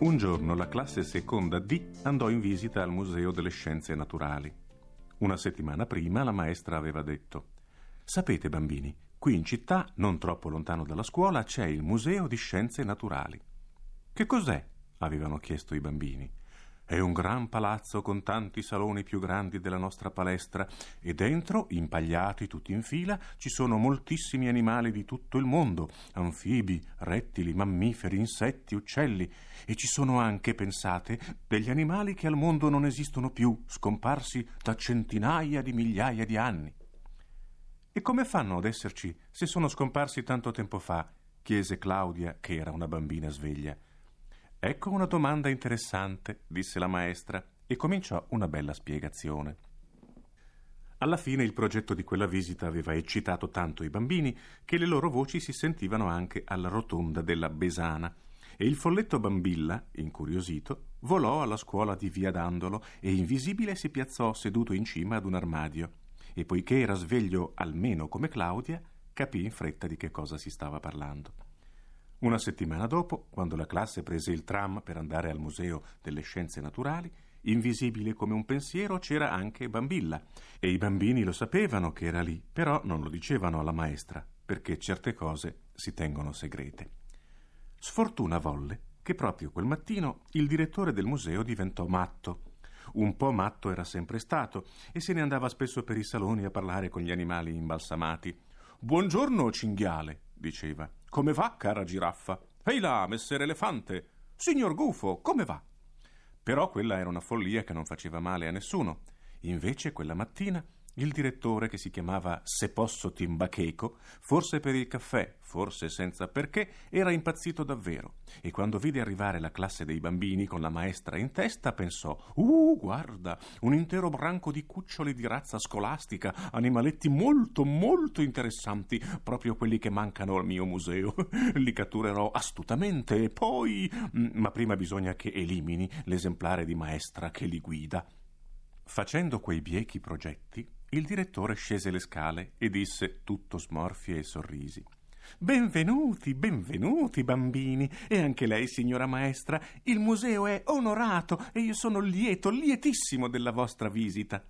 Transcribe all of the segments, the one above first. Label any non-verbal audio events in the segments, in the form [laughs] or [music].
Un giorno la classe seconda D andò in visita al Museo delle Scienze Naturali. Una settimana prima la maestra aveva detto Sapete bambini, qui in città, non troppo lontano dalla scuola, c'è il Museo di Scienze Naturali. Che cos'è? avevano chiesto i bambini. È un gran palazzo con tanti saloni più grandi della nostra palestra e dentro, impagliati tutti in fila, ci sono moltissimi animali di tutto il mondo, anfibi, rettili, mammiferi, insetti, uccelli e ci sono anche, pensate, degli animali che al mondo non esistono più, scomparsi da centinaia di migliaia di anni. E come fanno ad esserci se sono scomparsi tanto tempo fa? chiese Claudia, che era una bambina sveglia. Ecco una domanda interessante, disse la maestra, e cominciò una bella spiegazione. Alla fine il progetto di quella visita aveva eccitato tanto i bambini che le loro voci si sentivano anche alla rotonda della Besana e il folletto Bambilla, incuriosito, volò alla scuola di Via Dandolo e invisibile si piazzò seduto in cima ad un armadio e poiché era sveglio almeno come Claudia, capì in fretta di che cosa si stava parlando. Una settimana dopo, quando la classe prese il tram per andare al Museo delle Scienze Naturali, invisibile come un pensiero c'era anche Bambilla e i bambini lo sapevano che era lì, però non lo dicevano alla maestra, perché certe cose si tengono segrete. Sfortuna volle che proprio quel mattino il direttore del museo diventò matto. Un po' matto era sempre stato e se ne andava spesso per i saloni a parlare con gli animali imbalsamati. Buongiorno, cinghiale, diceva. Come va, cara giraffa? Ehi là, messer elefante! Signor gufo, come va? Però quella era una follia che non faceva male a nessuno. Invece quella mattina il direttore, che si chiamava Se posso Timbacheco, forse per il caffè, forse senza perché, era impazzito davvero e quando vide arrivare la classe dei bambini con la maestra in testa pensò Uh, guarda, un intero branco di cuccioli di razza scolastica, animaletti molto, molto interessanti, proprio quelli che mancano al mio museo. [laughs] Li catturerò astutamente e poi... Mm, ma prima bisogna che elimini l'esemplare di maestra che li guida. Facendo quei biechi progetti, il direttore scese le scale e disse, tutto smorfie e sorrisi. Benvenuti, benvenuti bambini e anche lei, signora maestra. Il museo è onorato e io sono lieto, lietissimo della vostra visita.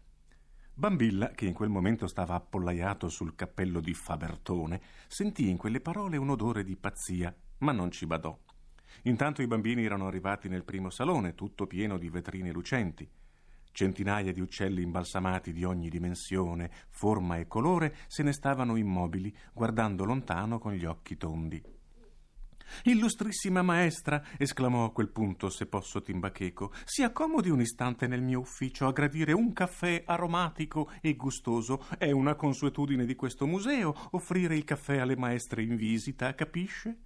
Bambilla, che in quel momento stava appollaiato sul cappello di Fabertone, sentì in quelle parole un odore di pazzia, ma non ci badò. Intanto i bambini erano arrivati nel primo salone, tutto pieno di vetrine lucenti. Centinaia di uccelli imbalsamati di ogni dimensione, forma e colore se ne stavano immobili, guardando lontano con gli occhi tondi. Illustrissima maestra, esclamò a quel punto se posso Timbacheco, si accomodi un istante nel mio ufficio a gradire un caffè aromatico e gustoso. È una consuetudine di questo museo offrire il caffè alle maestre in visita, capisce?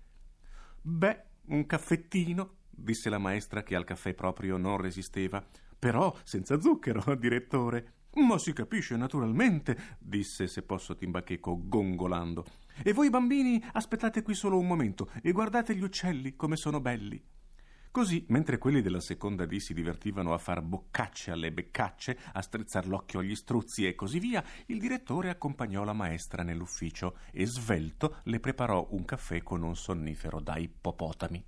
Beh, un caffettino, disse la maestra che al caffè proprio non resisteva. Però senza zucchero, [laughs] direttore. Ma si capisce naturalmente, disse se posso Timbacheco gongolando. E voi bambini aspettate qui solo un momento e guardate gli uccelli come sono belli. Così, mentre quelli della seconda D si divertivano a far boccacce alle beccacce, a strizzar l'occhio agli struzzi e così via, il direttore accompagnò la maestra nell'ufficio e svelto le preparò un caffè con un sonnifero da ippopotami.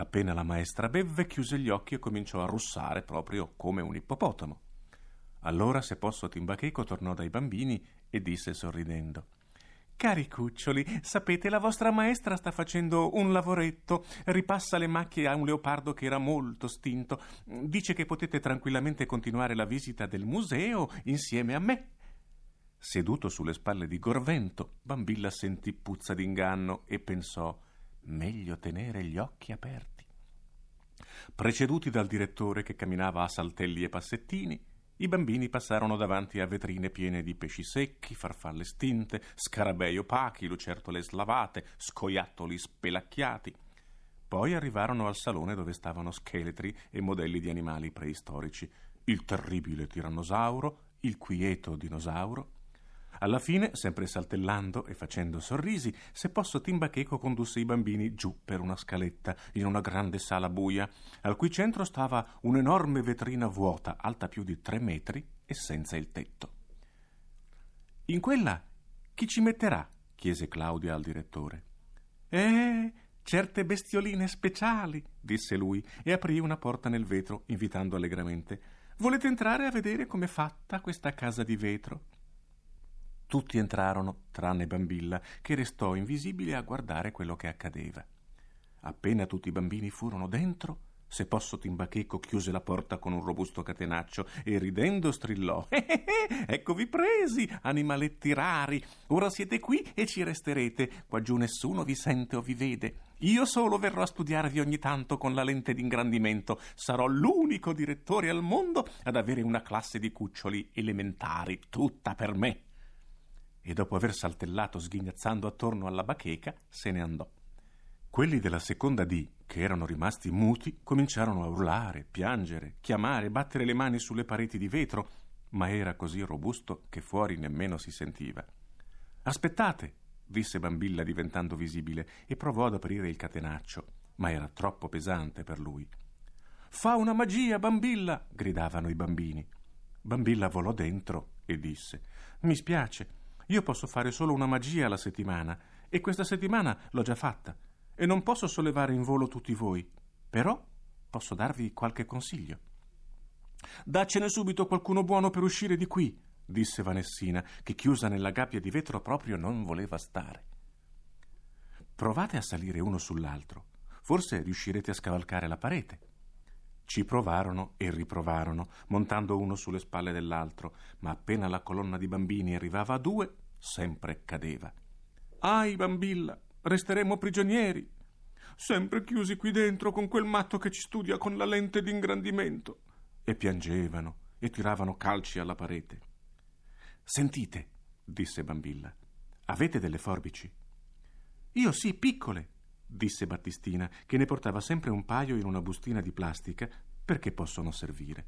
Appena la maestra bevve, chiuse gli occhi e cominciò a russare proprio come un ippopotamo. Allora, se posso, Timbacheco tornò dai bambini e disse sorridendo: Cari cuccioli, sapete, la vostra maestra sta facendo un lavoretto, ripassa le macchie a un leopardo che era molto stinto. Dice che potete tranquillamente continuare la visita del museo insieme a me. Seduto sulle spalle di Gorvento, Bambilla sentì puzza d'inganno e pensò meglio tenere gli occhi aperti. Preceduti dal direttore che camminava a saltelli e passettini, i bambini passarono davanti a vetrine piene di pesci secchi, farfalle stinte, scarabei opachi, lucertole slavate, scoiattoli spelacchiati. Poi arrivarono al salone dove stavano scheletri e modelli di animali preistorici, il terribile tirannosauro, il quieto dinosauro, alla fine, sempre saltellando e facendo sorrisi, se posso Timbacheco condusse i bambini giù per una scaletta in una grande sala buia, al cui centro stava un'enorme vetrina vuota, alta più di tre metri e senza il tetto. In quella chi ci metterà? chiese Claudia al direttore. Eh, certe bestioline speciali, disse lui e aprì una porta nel vetro, invitando allegramente. Volete entrare a vedere com'è fatta questa casa di vetro? Tutti entrarono, tranne Bambilla, che restò invisibile a guardare quello che accadeva. Appena tutti i bambini furono dentro, se posso Timbacheco chiuse la porta con un robusto catenaccio e ridendo strillò [laughs] eh, eh, eh, Eccovi presi, animaletti rari. Ora siete qui e ci resterete. Qua giù nessuno vi sente o vi vede. Io solo verrò a studiarvi ogni tanto con la lente d'ingrandimento. Sarò l'unico direttore al mondo ad avere una classe di cuccioli elementari, tutta per me. E dopo aver saltellato sghignazzando attorno alla bacheca, se ne andò. Quelli della seconda D, che erano rimasti muti, cominciarono a urlare, piangere, chiamare, battere le mani sulle pareti di vetro, ma era così robusto che fuori nemmeno si sentiva. Aspettate, disse Bambilla diventando visibile e provò ad aprire il catenaccio, ma era troppo pesante per lui. Fa una magia, Bambilla! gridavano i bambini. Bambilla volò dentro e disse: Mi spiace, io posso fare solo una magia alla settimana, e questa settimana l'ho già fatta e non posso sollevare in volo tutti voi, però posso darvi qualche consiglio. Daccene subito qualcuno buono per uscire di qui, disse Vanessina, che chiusa nella gabbia di vetro proprio non voleva stare. Provate a salire uno sull'altro, forse riuscirete a scavalcare la parete. Ci provarono e riprovarono, montando uno sulle spalle dell'altro, ma appena la colonna di bambini arrivava a due, sempre cadeva. Ai, bambilla, Resteremo prigionieri, sempre chiusi qui dentro con quel matto che ci studia con la lente d'ingrandimento. E piangevano e tiravano calci alla parete. Sentite, disse Bambilla, avete delle forbici? Io sì, piccole, disse Battistina, che ne portava sempre un paio in una bustina di plastica perché possono servire.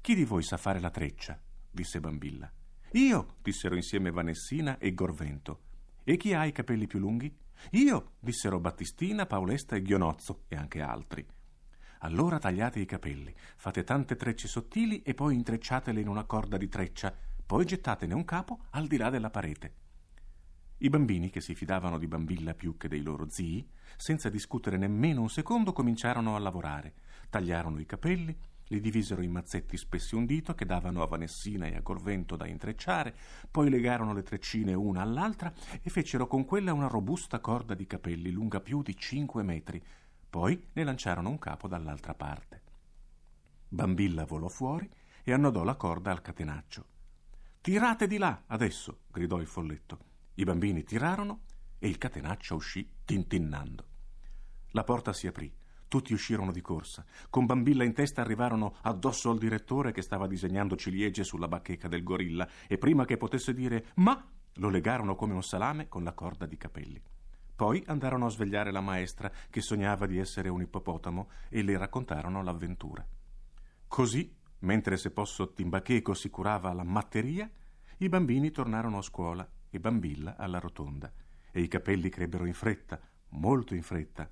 Chi di voi sa fare la treccia? disse Bambilla. Io, dissero insieme Vanessina e Gorvento. E chi ha i capelli più lunghi? Io, dissero Battistina, Paolesta e Ghionozzo e anche altri. Allora tagliate i capelli, fate tante trecce sottili e poi intrecciatele in una corda di treccia, poi gettatene un capo al di là della parete. I bambini, che si fidavano di Bambilla più che dei loro zii, senza discutere nemmeno un secondo cominciarono a lavorare. Tagliarono i capelli, li divisero in mazzetti spessi un dito che davano a Vanessina e a Corvento da intrecciare, poi legarono le treccine una all'altra e fecero con quella una robusta corda di capelli lunga più di cinque metri. Poi ne lanciarono un capo dall'altra parte. Bambilla volò fuori e annodò la corda al catenaccio. Tirate di là, adesso! gridò il folletto. I bambini tirarono e il catenaccio uscì tintinnando. La porta si aprì. Tutti uscirono di corsa. Con Bambilla in testa arrivarono addosso al direttore che stava disegnando ciliegie sulla bacheca del gorilla e prima che potesse dire ma lo legarono come un salame con la corda di capelli. Poi andarono a svegliare la maestra che sognava di essere un ippopotamo e le raccontarono l'avventura. Così, mentre se posso Timbacheco si curava la matteria, i bambini tornarono a scuola e Bambilla alla rotonda e i capelli crebbero in fretta, molto in fretta,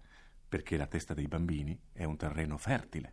perché la testa dei bambini è un terreno fertile.